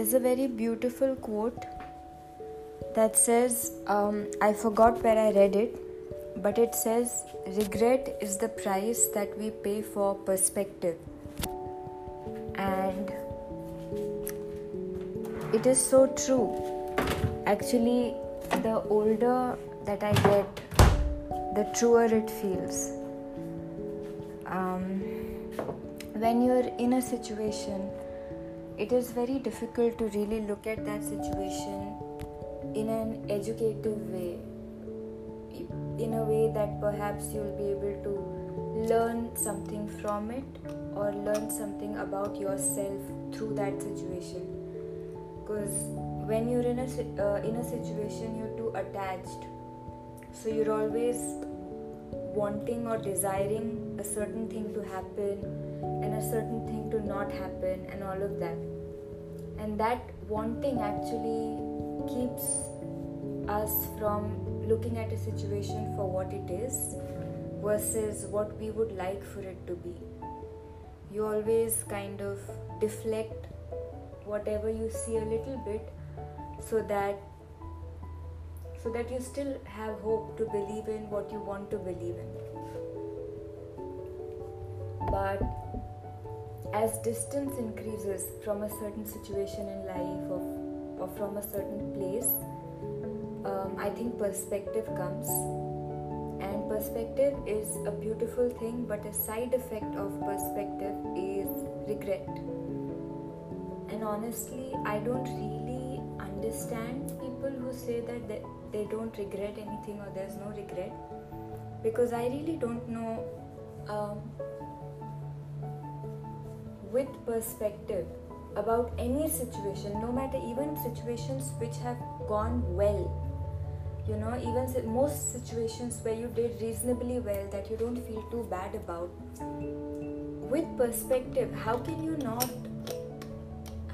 there's a very beautiful quote that says, um, I forgot where I read it, but it says, Regret is the price that we pay for perspective. And it is so true. Actually, the older that I get, the truer it feels. Um, when you're in a situation, it is very difficult to really look at that situation in an educative way, in a way that perhaps you'll be able to learn something from it or learn something about yourself through that situation. Because when you're in a uh, in a situation, you're too attached, so you're always wanting or desiring a certain thing to happen and a certain thing to not happen and all of that and that wanting actually keeps us from looking at a situation for what it is versus what we would like for it to be. You always kind of deflect whatever you see a little bit so that so that you still have hope to believe in what you want to believe in. But as distance increases from a certain situation in life or, or from a certain place, um, I think perspective comes. And perspective is a beautiful thing, but a side effect of perspective is regret. And honestly, I don't really understand people who say that they, don't regret anything or there's no regret because I really don't know. Um, with perspective about any situation, no matter even situations which have gone well. You know, even most situations where you did reasonably well that you don't feel too bad about. With perspective, how can you not?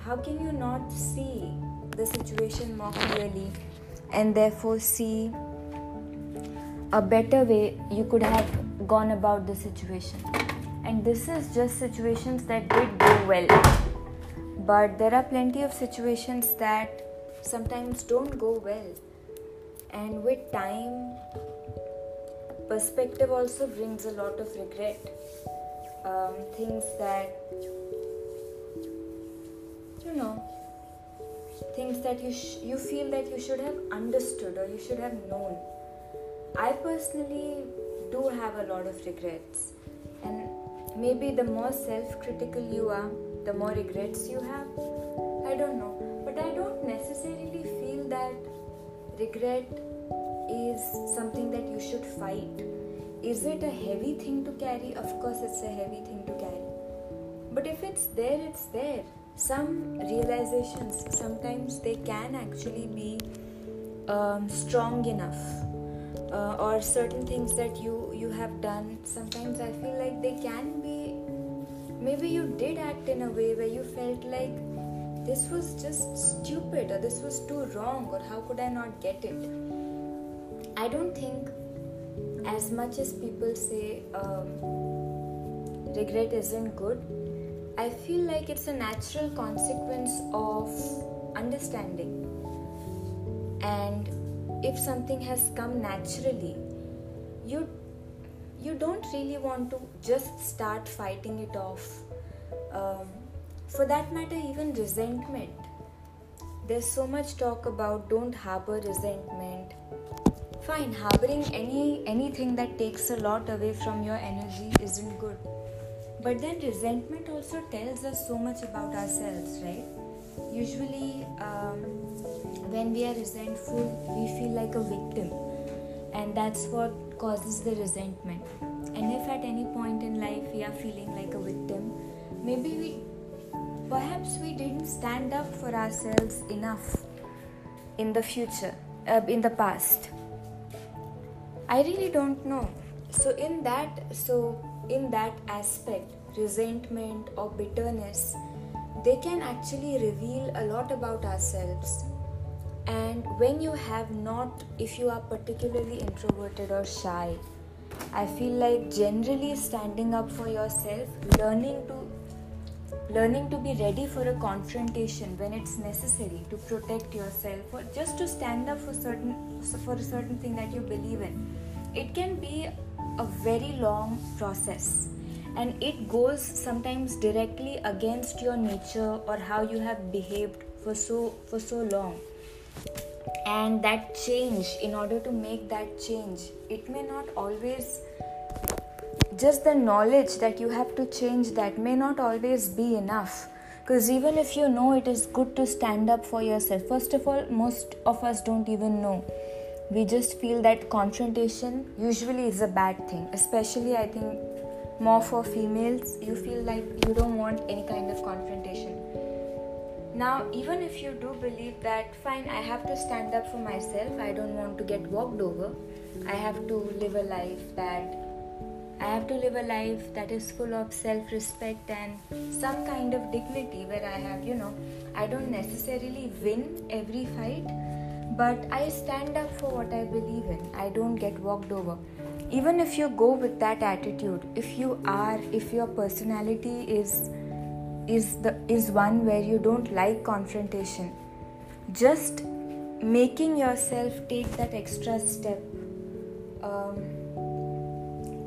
How can you not see the situation more clearly, and therefore see a better way you could have gone about the situation? And this is just situations that did go well. But there are plenty of situations that sometimes don't go well. And with time perspective also brings a lot of regret. Um, things that you know things that you sh- you feel that you should have understood or you should have known. I personally do have a lot of regrets Maybe the more self critical you are, the more regrets you have. I don't know. But I don't necessarily feel that regret is something that you should fight. Is it a heavy thing to carry? Of course, it's a heavy thing to carry. But if it's there, it's there. Some realizations, sometimes they can actually be um, strong enough uh, or certain things that you you have done. Sometimes i feel like they can be maybe you did act in a way where you felt like this was just stupid or this was too wrong or how could i not get it? I don't think as much as people say um, regret isn't good i feel like it's a natural consequence of understanding. And if something has come naturally you you don't really want to just start fighting it off. Um, for that matter even resentment. There's so much talk about don't harbor resentment. Fine harboring any anything that takes a lot away from your energy isn't good. But then resentment also tells us so much about ourselves right? Usually um, when we are resentful we feel like a victim. And that's what causes the resentment. And if at any point in life we are feeling like a victim maybe we perhaps we didn't stand up for ourselves enough in the future uh, in the past. I really don't know. So in that so in that aspect resentment or bitterness they can actually reveal a lot about ourselves. And when you have not, if you are particularly introverted or shy, I feel like generally standing up for yourself, learning to learning to be ready for a confrontation when it's necessary to protect yourself or just to stand up for certain for a certain thing that you believe in it can be a very long process. And it goes sometimes directly against your nature or how you have behaved for so for so long and that change in order to make that change it may not always just the knowledge that you have to change that may not always be enough. Because even if you know it is good to stand up for yourself. First of all most of us don't even know. We just feel that confrontation usually is a bad thing especially i think more for females. You feel like you don't want any kind of confrontation now even if you do believe that fine i have to stand up for myself i don't want to get walked over i have to live a life that I have to live a life that is full of self respect and some kind of dignity where I have, you know, I don't necessarily win every fight, but I stand up for what I believe in. I don't get walked over. Even if you go with that attitude, if you are, if your personality is is the is one where you don't like confrontation, just making yourself take that extra step. Um,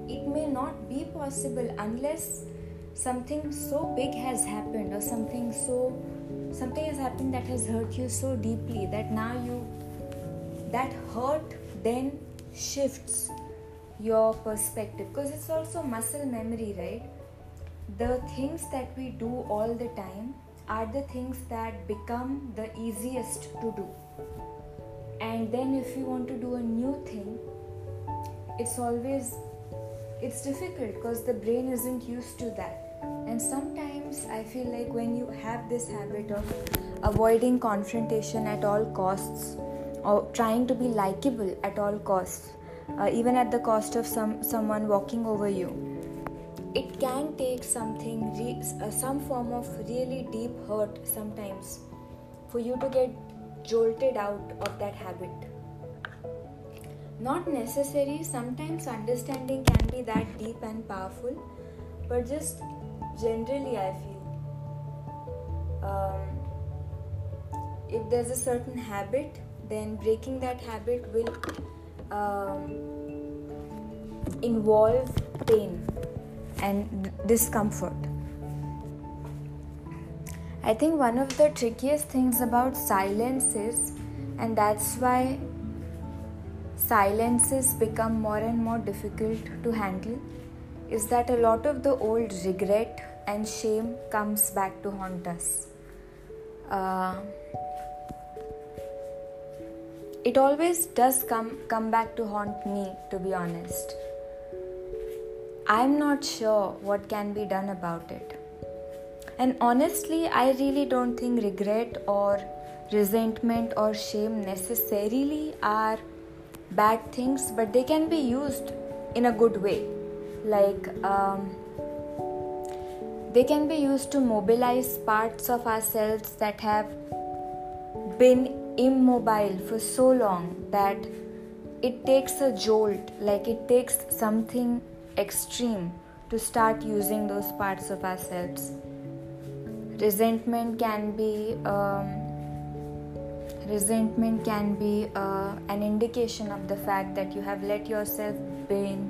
it may not be possible unless something so big has happened or something so something has happened that has hurt you so deeply that now you that hurt then shifts your perspective because it's also muscle memory right the things that we do all the time are the things that become the easiest to do. And then if you want to do a new thing it's always it's difficult because the brain isn't used to that. And sometimes i feel like when you have this habit of avoiding confrontation at all costs or trying to be likable at all costs uh, even at the cost of some someone walking over you it can take something re- uh, some form of really deep hurt sometimes for you to get jolted out of that habit. Not necessary sometimes understanding can be that deep and powerful but just generally i feel um, if there's a certain habit then breaking that habit will um, involve pain and discomfort i think one of the trickiest things about silence is and that's why silences become more and more difficult to handle is that a lot of the old regret and shame comes back to haunt us. Uh, it always does come come back to haunt me to be honest i'm not sure what can be done about it and honestly i really don't think regret or resentment or shame necessarily are bad things, but they can be used in a good way. Like um, they can be used to mobilize parts of ourselves that have been immobile for so long that it takes a jolt, like it takes something extreme to start using those parts of ourselves. Resentment can be um, resentment can be uh, an indication of the fact that you have let yourself been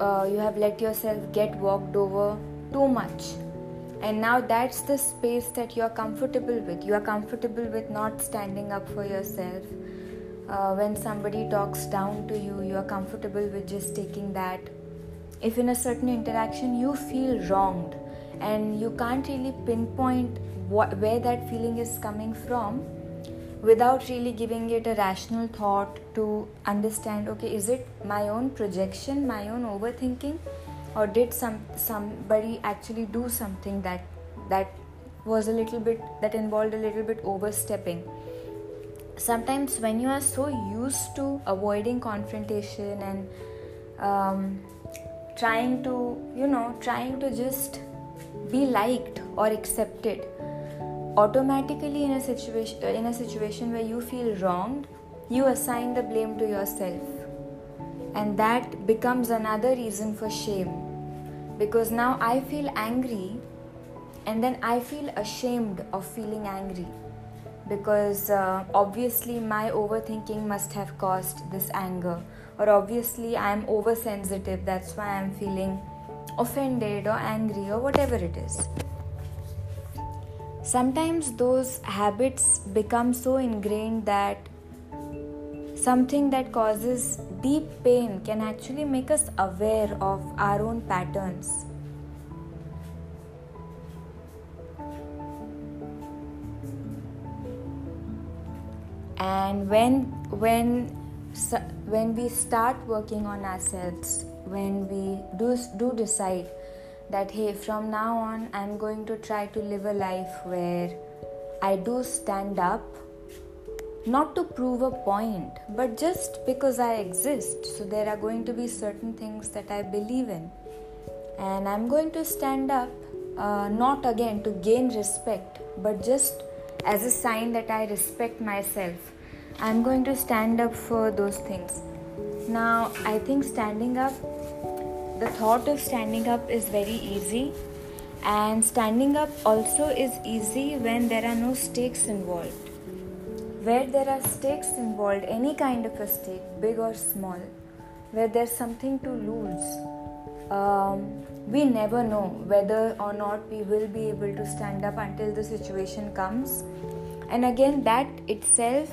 uh, you have let yourself get walked over too much. And now that's the space that you are comfortable with. You are comfortable with not standing up for yourself. Uh, when somebody talks down to you you are comfortable with just taking that if in a certain interaction you feel wronged and you can't really pinpoint what, where that feeling is coming from without really giving it a rational thought to understand okay is it my own projection my own overthinking or did some somebody actually do something that that was a little bit that involved a little bit overstepping? Sometimes when you are so used to avoiding confrontation and um, trying to you know trying to just be liked or accepted. Automatically in a situation in a situation where you feel wronged you assign the blame to yourself. And that becomes another reason for shame. Because now i feel angry and then I feel ashamed of feeling angry. Because uh, obviously my overthinking must have caused this anger, or obviously I'm oversensitive, that's why I'm feeling offended or angry or whatever it is. Sometimes those habits become so ingrained that something that causes deep pain can actually make us aware of our own patterns and when when when we start working on ourselves when we do do decide that hey from now on i'm going to try to live a life where i do stand up not to prove a point but just because i exist so there are going to be certain things that i believe in and i'm going to stand up uh, not again to gain respect but just as a sign that I respect myself. I'm going to stand up for those things. Now, I think standing up, the thought of standing up is very easy, and standing up also is easy when there are no stakes involved. Where there are stakes involved, any kind of a stake, big or small, where there's something to lose, um, we never know whether or not we will be able to stand up until the situation comes. And again, that itself,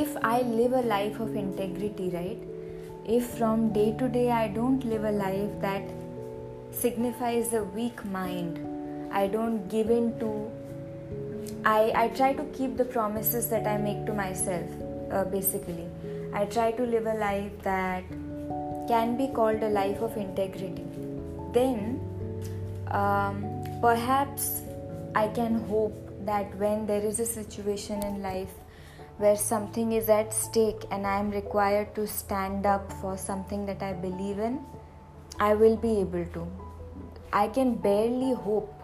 if I live a life of integrity, right? If from day to day I don't live a life that signifies a weak mind, I don't give in to, I, I try to keep the promises that I make to myself, uh, basically. I try to live a life that can be called a life of integrity, then um, perhaps I can hope that when there is a situation in life where something is at stake and I am required to stand up for something that I believe in, I will be able to. I can barely hope.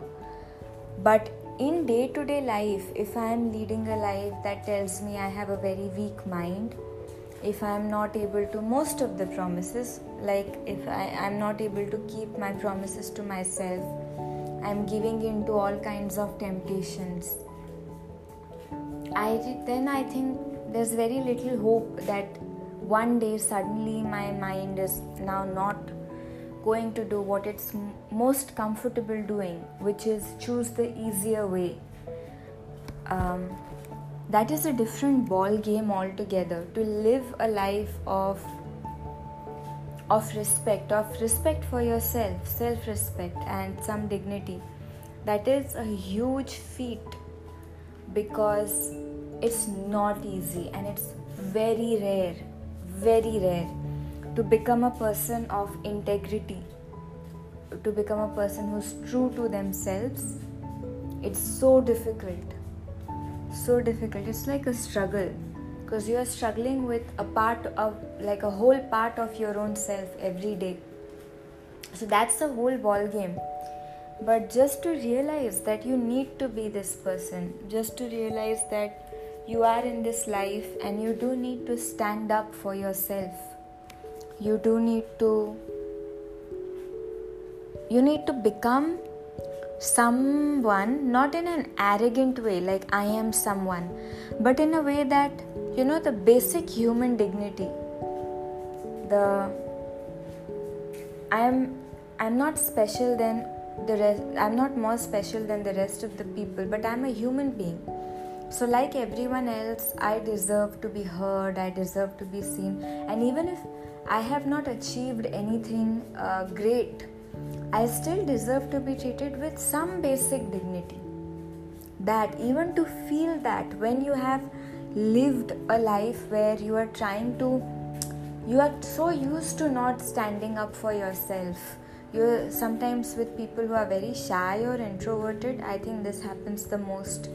But in day to day life, if I am leading a life that tells me I have a very weak mind, if i am not able to most of the promises like if i am not able to keep my promises to myself i'm giving in to all kinds of temptations i then i think there's very little hope that one day suddenly my mind is now not going to do what it's most comfortable doing which is choose the easier way. Um, that is a different ball game altogether to live a life of of respect of respect for yourself self respect and some dignity. That is a huge feat because it's not easy and it's very rare very rare to become a person of integrity to become a person who's true to themselves. It's so difficult so difficult. It's like a struggle because you are struggling with a part of like a whole part of your own self every day. So that's the whole ball game. But just to realize that you need to be this person just to realize that you are in this life and you do need to stand up for yourself. You do need to you need to become someone not in an arrogant way like i am someone but in a way that you know the basic human dignity. The i am i'm not special than the rest i'm not more special than the rest of the people but i'm a human being so like everyone else i deserve to be heard i deserve to be seen and even if i have not achieved anything uh, great I still deserve to be treated with some basic dignity. That even to feel that when you have lived a life where you are trying to, you are so used to not standing up for yourself. You're sometimes with people who are very shy or introverted, I think this happens the most.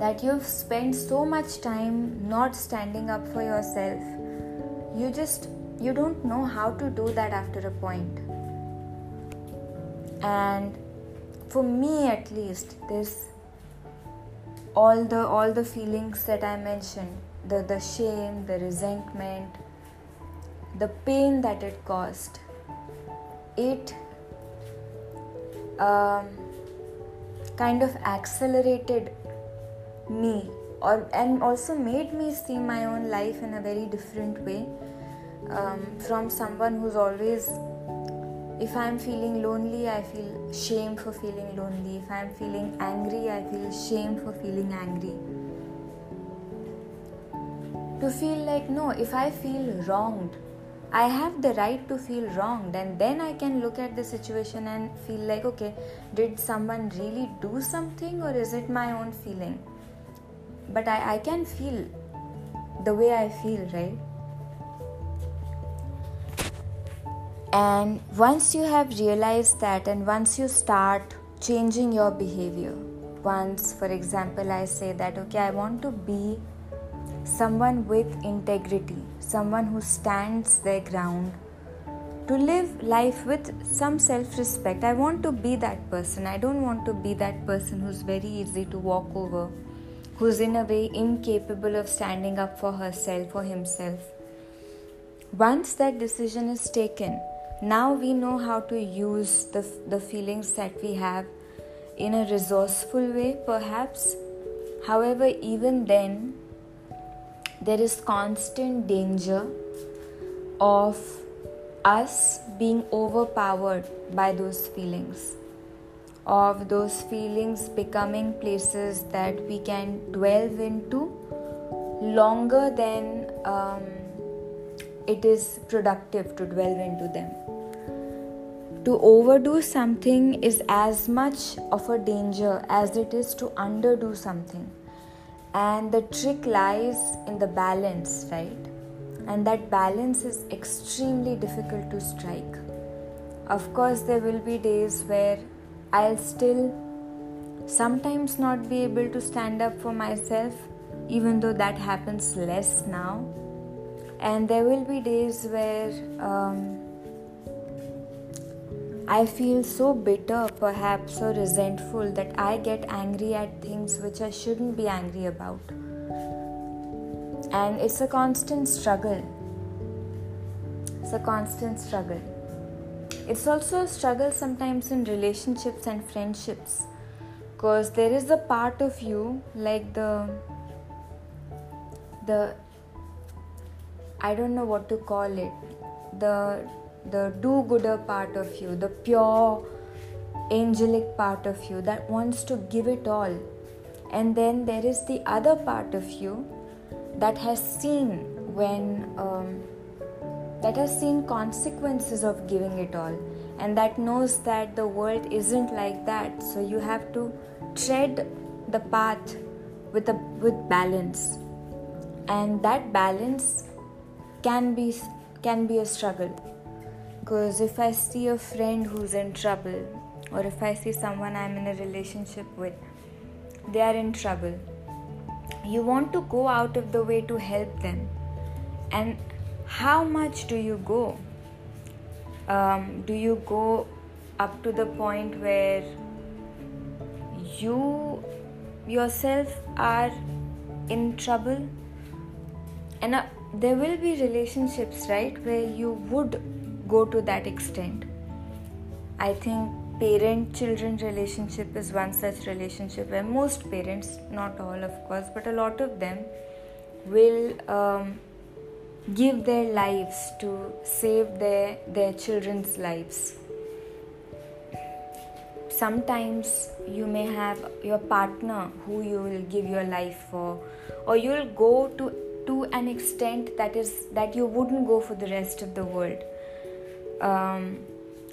That you've spent so much time not standing up for yourself, you just you don't know how to do that after a point. and for me at least this all the all the feelings that i mentioned the the shame the resentment the pain that it caused it um, kind of accelerated me or and also made me see my own life in a very different way um, from someone who's always if i'm feeling lonely i feel shame for feeling lonely. If i'm feeling angry i feel shame for feeling angry. To feel like no if i feel wronged i have the right to feel wronged and then i can look at the situation and feel like okay did someone really do something or is it my own feeling but I, I can feel the way I feel, right? And once you have realized that, and once you start changing your behavior, once, for example, I say that, okay, I want to be someone with integrity, someone who stands their ground, to live life with some self respect. I want to be that person. I don't want to be that person who's very easy to walk over who's in a way incapable of standing up for herself or himself. Once that decision is taken, now we know how to use the, the feelings that we have in a resourceful way, perhaps. However, even then, there is constant danger of us being overpowered by those feelings of those feelings becoming places that we can dwell into longer than um, it is productive to dwell into them. To overdo something is as much of a danger as it is to underdo something. And the trick lies in the balance, right? And that balance is extremely difficult to strike. Of course, there will be days where I'll still sometimes not be able to stand up for myself, even though that happens less now. And there will be days where um, I feel so bitter, perhaps, or resentful that I get angry at things which I shouldn't be angry about. And it's a constant struggle. It's a constant struggle. It's also a struggle sometimes in relationships and friendships. Because there is a part of you like the the I don't know what to call it the the do-gooder part of you the pure angelic part of you that wants to give it all. And then there is the other part of you that has seen when um, that has seen consequences of giving it all and that knows that the world isn't like that. So you have to tread the path with a with balance. And that balance can be can be a struggle. Because if i see a friend who's in trouble or if i see someone i'm in a relationship with they are in trouble. You want to go out of the way to help them. And how much do you go? Um, do you go up to the point where you yourself are in trouble? And uh, there will be relationships, right, where you would go to that extent. I think parent children relationship is one such relationship where most parents, not all of course, but a lot of them will um, give their lives to save their, their children's lives. Sometimes you may have your partner who you will give your life for, or you will go to, to an extent that is that you wouldn't go for the rest of the world. Um,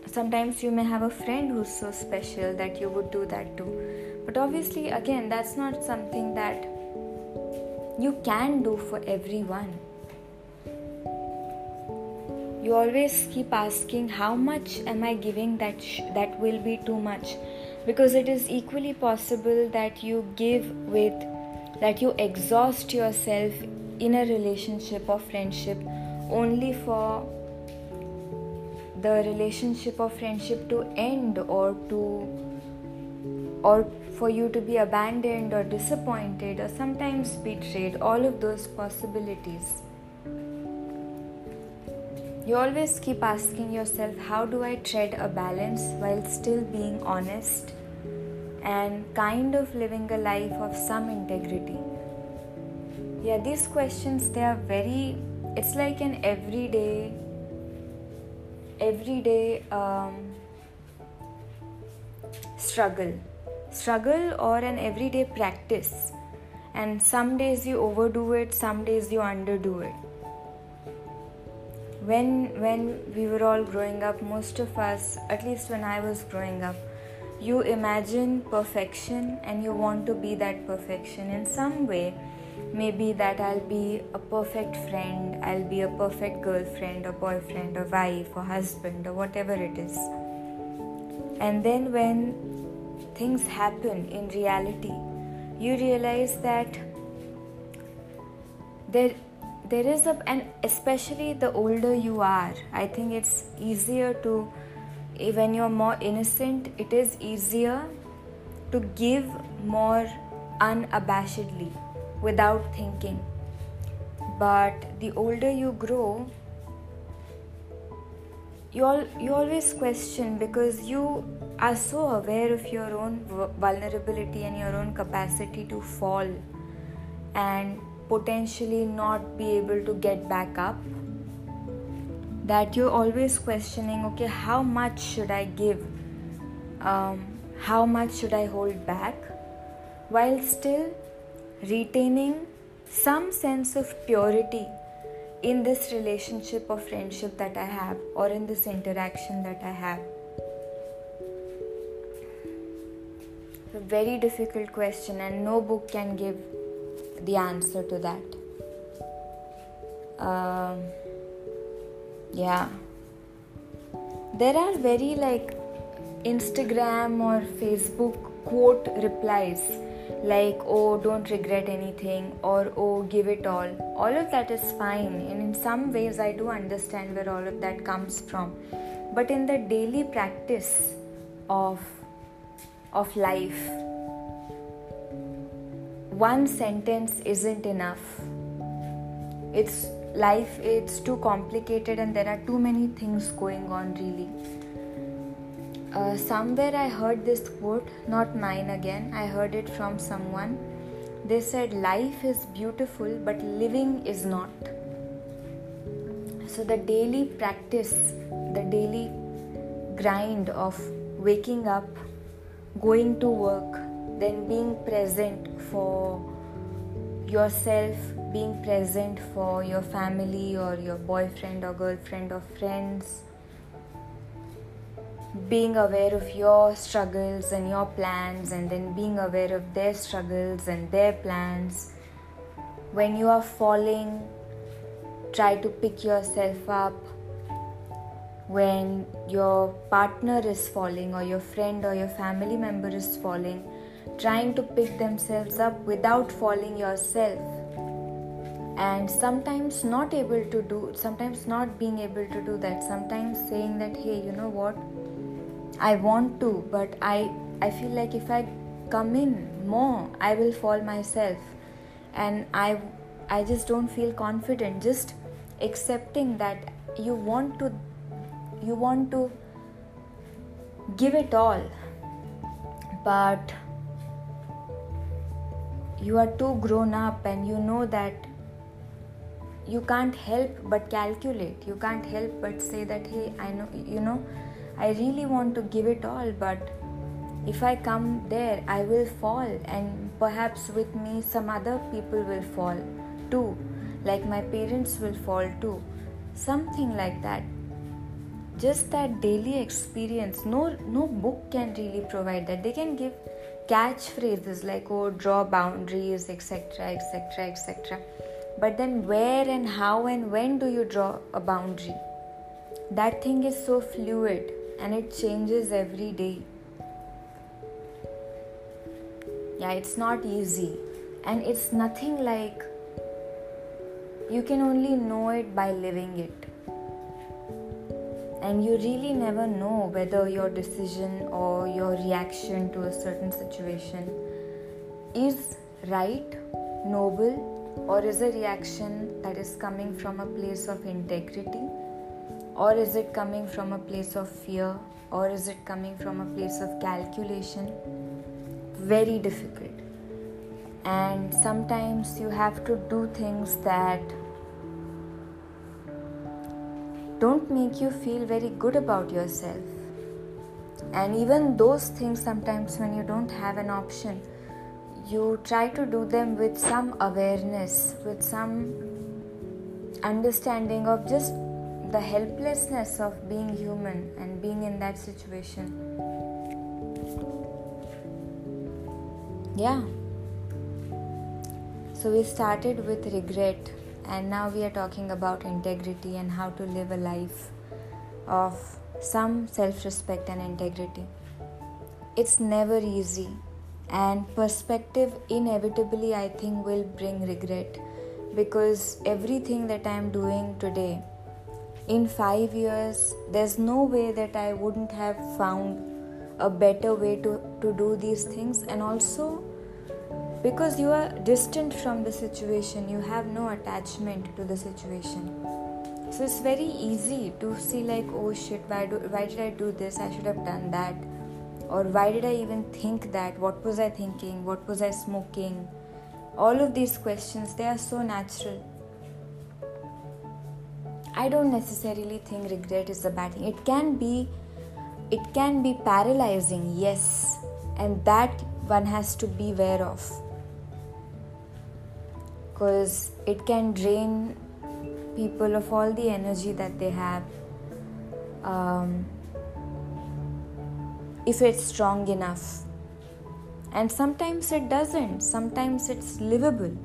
sometimes you may have a friend who's so special that you would do that too. But obviously, again, that's not something that you can do for everyone you always keep asking how much am i giving that sh- that will be too much? Because it is equally possible that you give with that you exhaust yourself in a relationship or friendship only for the relationship or friendship to end or to or for you to be abandoned or disappointed or sometimes betrayed all of those possibilities you always keep asking yourself, how do I tread a balance while still being honest and kind of living a life of some integrity? Yeah, these questions they are very, it's like an everyday, everyday um, struggle. Struggle or an everyday practice. And some days you overdo it, some days you underdo it when when we were all growing up most of us at least when i was growing up you imagine perfection and you want to be that perfection. In some way maybe that i'll be a perfect friend i'll be a perfect girlfriend or boyfriend or wife or husband or whatever it is. And then when things happen in reality you realize that there there is a and especially the older you are i think it's easier to eh, when you're more innocent it is easier to give more unabashedly without thinking. But the older you grow you all you always question because you are so aware of your own vulnerability and your own capacity to fall. And potentially not be able to get back up that you're always questioning okay how much should i give? Um, how much should i hold back? While still retaining some sense of purity in this relationship or friendship that i have or in this interaction that i have. A very difficult question and no book can give the answer to that. Um, yeah, there are very like Instagram or Facebook quote replies like oh don't regret anything or oh give it all. All of that is fine. And in some ways i do understand where all of that comes from. But in the daily practice of of life one sentence isn't enough. It's life, it's too complicated, and there are too many things going on, really. Uh, somewhere I heard this quote, not mine again, I heard it from someone. They said, Life is beautiful, but living is not. So, the daily practice, the daily grind of waking up, going to work, then being present for yourself, being present for your family or your boyfriend or girlfriend or friends, being aware of your struggles and your plans, and then being aware of their struggles and their plans. When you are falling, try to pick yourself up. When your partner is falling, or your friend or your family member is falling, trying to pick themselves up without falling yourself. And sometimes not able to do sometimes not being able to do that. Sometimes saying that hey you know what? I want to but i i feel like if i come in more i will fall myself. And i i just don't feel confident. Just accepting that you want to you want to give it all. But you are too grown up and you know that you can't help but calculate. You can't help but say that hey i know you know i really want to give it all but if i come there i will fall and perhaps with me some other people will fall too. Like my parents will fall too. Something like that. Just that daily experience. No no book can really provide that. They can give catchphrases like oh draw boundaries etc etc etc but then where and how and when do you draw a boundary? That thing is so fluid and it changes every day. Yeah it's not easy. And it's nothing like you can only know it by living it and you really never know whether your decision or your reaction to a certain situation is right, noble, or is a reaction that is coming from a place of integrity or is it coming from a place of fear or is it coming from a place of calculation? Very difficult. And sometimes you have to do things that don't make you feel very good about yourself and even those things sometimes when you don't have an option you try to do them with some awareness with some understanding of just the helplessness of being human and being in that situation. Yeah. So we started with regret, and now we are talking about integrity and how to live a life of some self respect and integrity. It's never easy, and perspective inevitably, I think, will bring regret because everything that I am doing today in five years, there's no way that I wouldn't have found a better way to, to do these things, and also because you are distant from the situation, you have no attachment to the situation. So it's very easy to see, like, oh shit, why, do, why did I do this? I should have done that. Or why did I even think that? What was I thinking? What was I smoking? All of these questions, they are so natural I don't necessarily think regret is a bad thing. It can be it can be paralyzing, yes, and that one has to be aware of. Because it can drain people of all the energy that they have. Um, if it's strong enough. And sometimes it doesn't, sometimes it's livable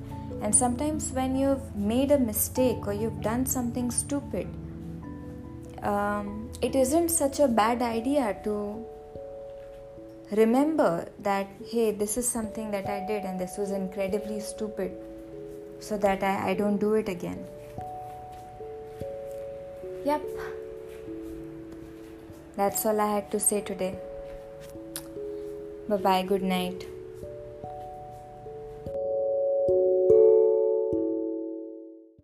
and sometimes, when you've made a mistake or you've done something stupid, um, it isn't such a bad idea to remember that, hey, this is something that I did and this was incredibly stupid, so that I, I don't do it again. Yep. That's all I had to say today. Bye bye, good night.